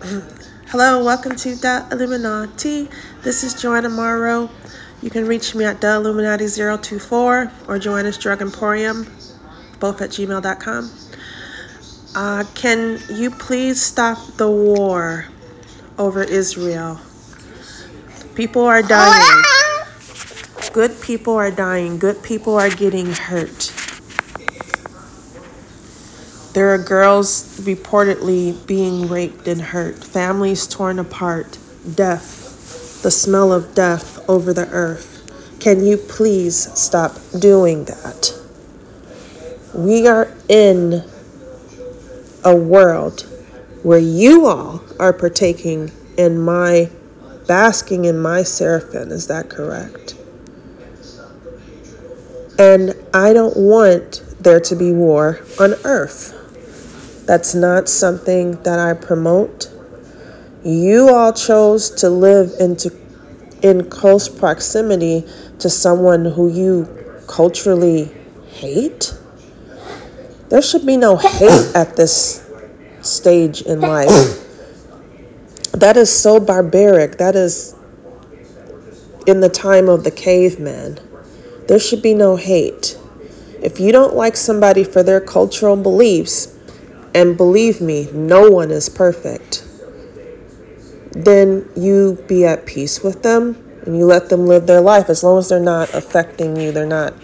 Hello, welcome to The Illuminati. This is Joanna Morrow. You can reach me at The Illuminati024 or Joanna's Drug Emporium, both at gmail.com. Uh, can you please stop the war over Israel? People are dying. Good people are dying. Good people are getting hurt. There are girls reportedly being raped and hurt, families torn apart, death, the smell of death over the earth. Can you please stop doing that? We are in a world where you all are partaking in my basking in my seraphim. Is that correct? And I don't want there to be war on earth. That's not something that I promote. You all chose to live into in close proximity to someone who you culturally hate. There should be no hate at this stage in life. That is so barbaric. That is in the time of the caveman. There should be no hate. If you don't like somebody for their cultural beliefs, and believe me, no one is perfect, then you be at peace with them and you let them live their life as long as they're not affecting you, they're not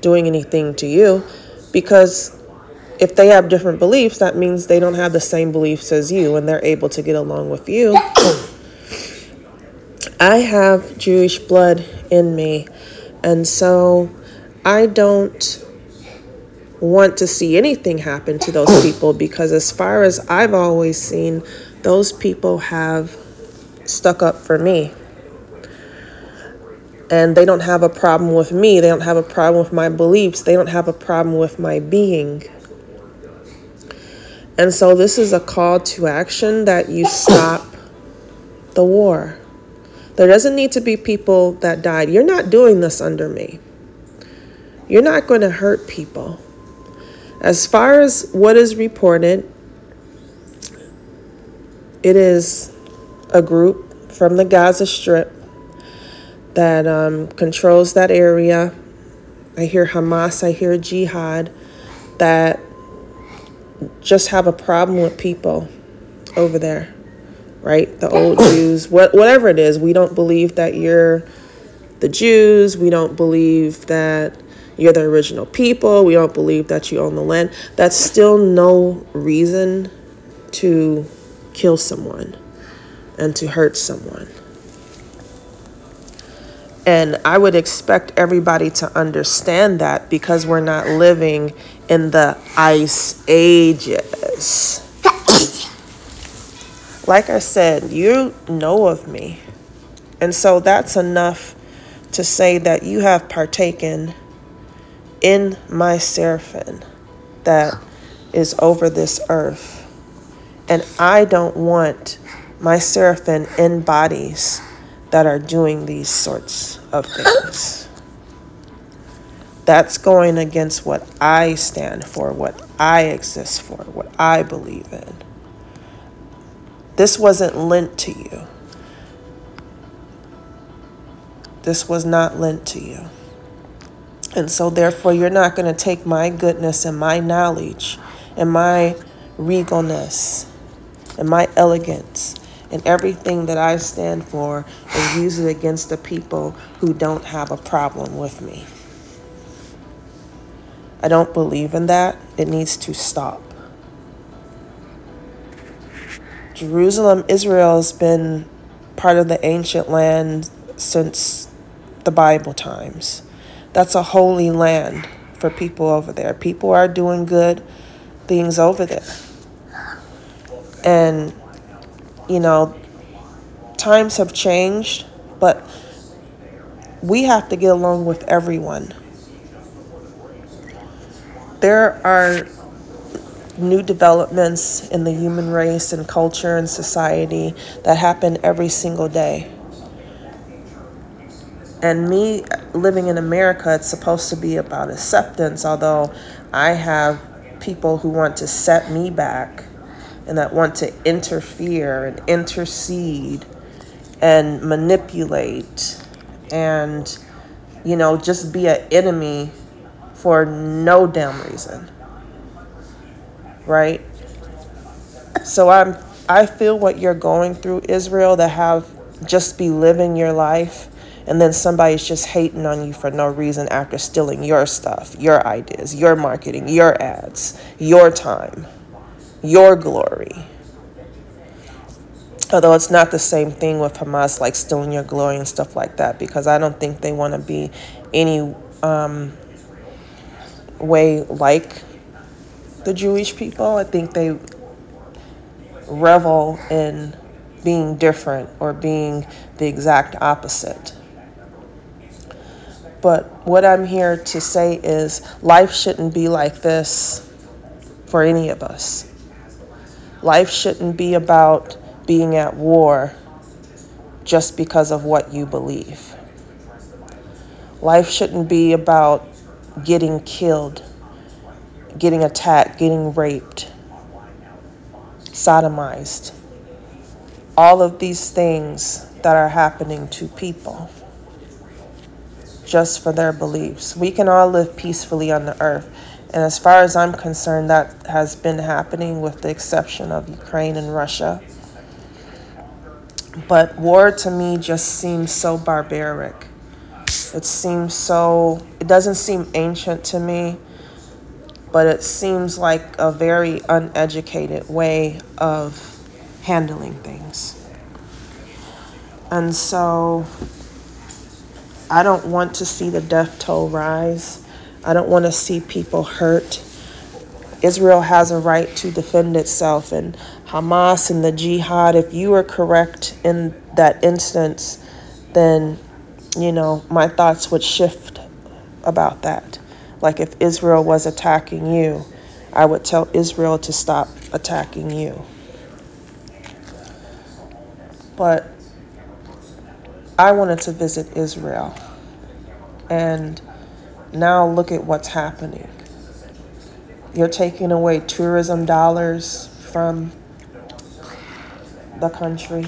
doing anything to you. Because if they have different beliefs, that means they don't have the same beliefs as you and they're able to get along with you. I have Jewish blood in me, and so I don't want to see anything happen to those oh. people because, as far as I've always seen, those people have stuck up for me. And they don't have a problem with me. They don't have a problem with my beliefs. They don't have a problem with my being. And so, this is a call to action that you stop the war. There doesn't need to be people that died. You're not doing this under me. You're not going to hurt people. As far as what is reported, it is a group from the Gaza Strip that um, controls that area. I hear Hamas, I hear Jihad that just have a problem with people over there, right? The old Jews, what, whatever it is. We don't believe that you're the Jews. We don't believe that you're the original people, we don't believe that you own the land, that's still no reason to kill someone and to hurt someone. And I would expect everybody to understand that because we're not living in the ice ages. like I said, you know of me. And so that's enough to say that you have partaken in my seraphim that is over this earth. And I don't want my seraphim in bodies that are doing these sorts of things. That's going against what I stand for, what I exist for, what I believe in. This wasn't lent to you. This was not lent to you. And so, therefore, you're not going to take my goodness and my knowledge and my regalness and my elegance and everything that I stand for and use it against the people who don't have a problem with me. I don't believe in that. It needs to stop. Jerusalem, Israel has been part of the ancient land since the Bible times. That's a holy land for people over there. People are doing good things over there. And, you know, times have changed, but we have to get along with everyone. There are new developments in the human race and culture and society that happen every single day. And me living in America, it's supposed to be about acceptance, although I have people who want to set me back and that want to interfere and intercede and manipulate and you know just be an enemy for no damn reason right? So i'm i feel what you're going through israel to have just be living your life and then somebody's just hating on you for no reason after stealing your stuff your ideas your marketing your ads your time your glory although it's not the same thing with Hamas, like stealing your glory and stuff like that, because I don't think they want to be any um, way like the Jewish people. I think they revel in being different or being the exact opposite. But what I'm here to say is life shouldn't be like this for any of us. Life shouldn't be about being at war just because of what you believe. Life shouldn't be about getting killed, getting attacked, getting raped, sodomized. All of these things that are happening to people just for their beliefs. We can all live peacefully on the earth. And as far as I'm concerned, that has been happening with the exception of Ukraine and Russia. But war to me just seems so barbaric. It seems so, it doesn't seem ancient to me, but it seems like a very uneducated way of handling things. And so I don't want to see the death toll rise. I don't want to see people hurt. Israel has a right to defend itself, and Hamas and the jihad, if you are correct in that instance, then, you know, my thoughts would shift about that. Like if Israel was attacking you, I would tell Israel to stop attacking you. But I wanted to visit Israel. And now look at what's happening. You're taking away tourism dollars from the country.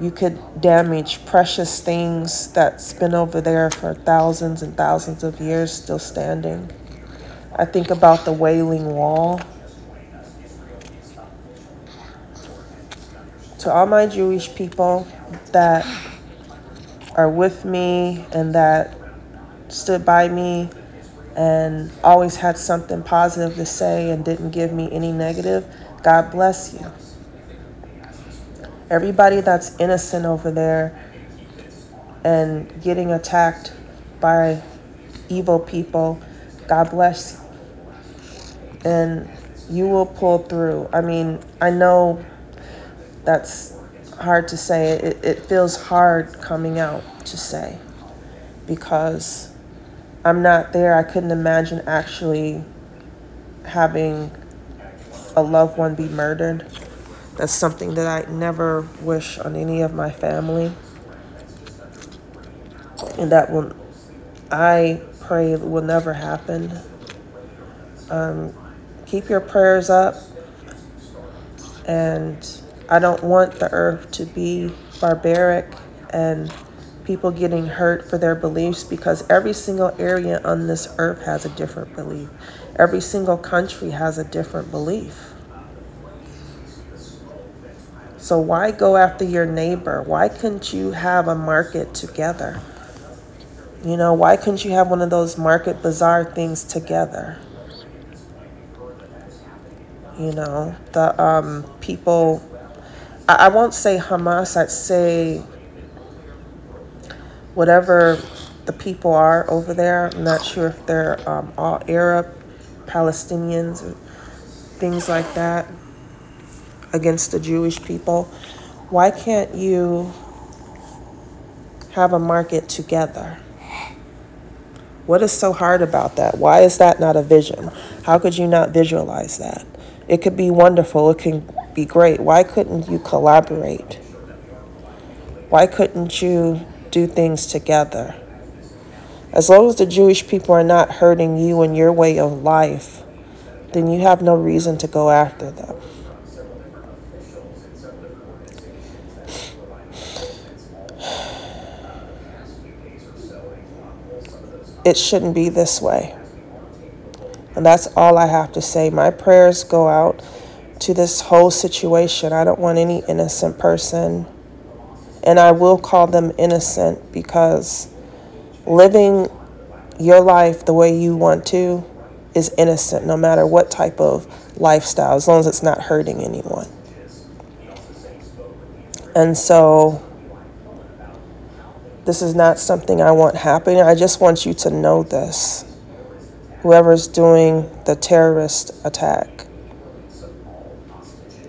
You could damage precious things that's been over there for thousands and thousands of years still standing. I think about the Wailing Wall. To all my Jewish people that are with me and that stood by me and always had something positive to say and didn't give me any negative, God bless you. Everybody that's innocent over there and getting attacked by evil people, God bless you. And you will pull through. I mean, I know that's hard to say. It, it feels hard coming out to say because I'm not there. I couldn't imagine actually having a loved one be murdered. That's something that I never wish on any of my family. And that will, I pray will never happen. Um, keep your prayers up. And I don't want the earth to be barbaric and people getting hurt for their beliefs because every single area on this earth has a different belief. Every single country has a different belief. So why go after your neighbor? Why couldn't you have a market together? You know, why couldn't you have one of those market bazaar things together? You know, the um, people, I, I won't say Hamas, I'd say whatever the people are over there. I'm not sure if they're um, all Arab, Palestinians, things like that against the Jewish people. Why can't you have a market together? What is so hard about that? Why is that not a vision? How could you not visualize that? It could be wonderful, it can be great. Why couldn't you collaborate? Why couldn't you do things together? As long as the Jewish people are not hurting you and your way of life, then you have no reason to go after them. It shouldn't be this way. And that's all I have to say. My prayers go out to this whole situation. I don't want any innocent person. And I will call them innocent because living your life the way you want to is innocent no matter what type of lifestyle, as long as it's not hurting anyone. And so, this is not something I want happening. I just want you to know this. Whoever's doing the terrorist attack,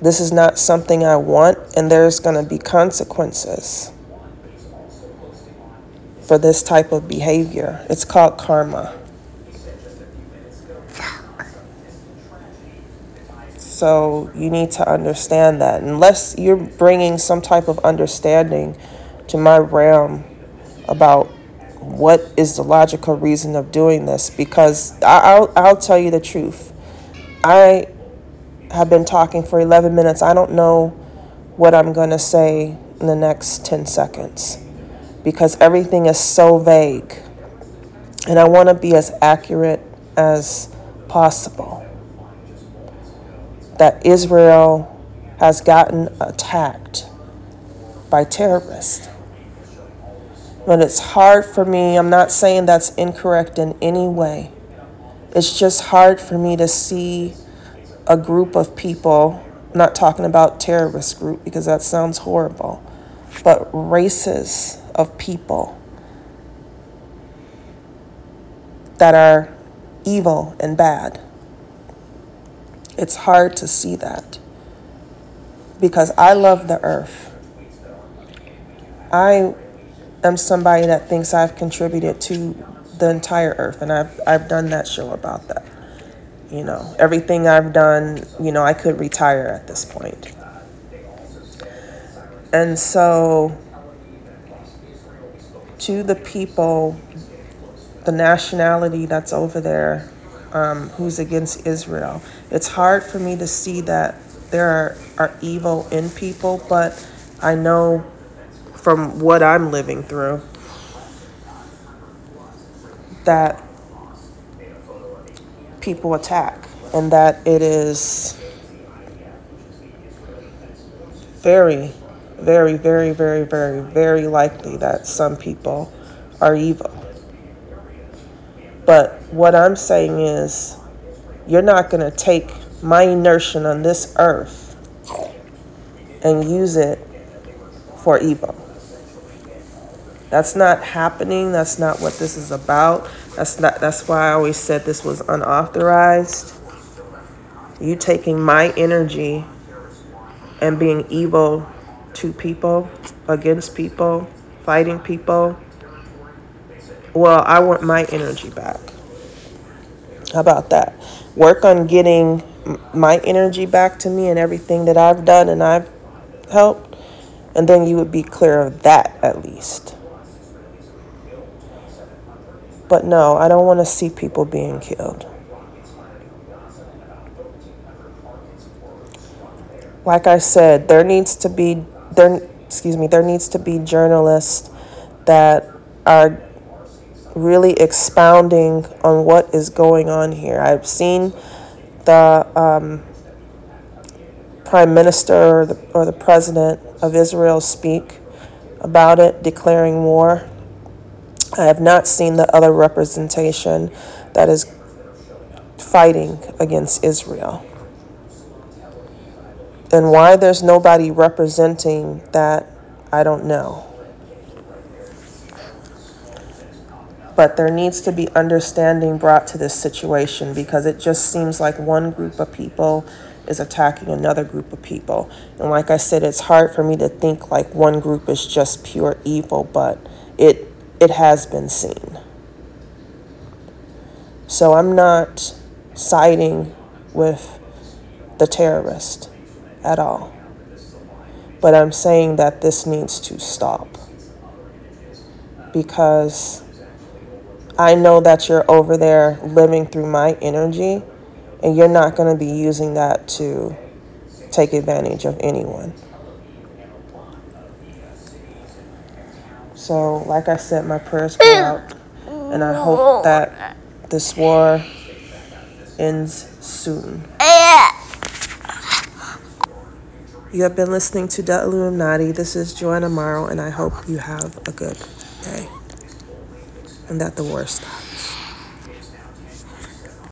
this is not something I want, and there's going to be consequences for this type of behavior. It's called karma. So you need to understand that. Unless you're bringing some type of understanding to my realm about what is the logical reason of doing this, because I'll, I'll tell you the truth. I have been talking for 11 minutes. I don't know what I'm going to say in the next 10 seconds because everything is so vague. And I want to be as accurate as possible. That Israel has gotten attacked by terrorists. But it's hard for me, I'm not saying that's incorrect in any way. It's just hard for me to see a group of people, not talking about terrorist group because that sounds horrible, but races of people that are evil and bad. It's hard to see that because I love the earth. I am somebody that thinks I've contributed to the entire earth, and I've, I've done that show about that. You know, everything I've done, you know, I could retire at this point. And so, to the people, the nationality that's over there, um, who's against Israel, it's hard for me to see that there are, are evil in people, but I know from what I'm living through that people attack and that it is very, very, very, very, very, very likely that some people are evil. But what I'm saying is, you're not going to take my inertia on this earth and use it for evil. That's not happening. That's not what this is about. That's not that's why I always said this was unauthorized. You taking my energy and being evil to people, against people, fighting people. Well, I want my energy back. How about that? Work on getting my energy back to me and everything that I've done and I've helped, and then you would be clear of that at least. But no, I don't want to see people being killed. Like I said, there needs to be there excuse me, there needs to be journalists that are really expounding on what is going on here. I've seen the um, prime minister or the, or the president of Israel speak about it, declaring war. I have not seen the other representation that is fighting against Israel. And why there's nobody representing that, I don't know. But there needs to be understanding brought to this situation because it just seems like one group of people is attacking another group of people. And like I said, it's hard for me to think like one group is just pure evil, but it it has been seen. So I'm not siding with the terrorist at all. But I'm saying that this needs to stop. Because I know that you're over there living through my energy And you're not going to be using that to take advantage of anyone. So, like I said, my prayers go out, and I hope that this war ends soon. You have been listening to The Illuminati. This is Joanna Morrow, and I hope you have a good day and that the war stops.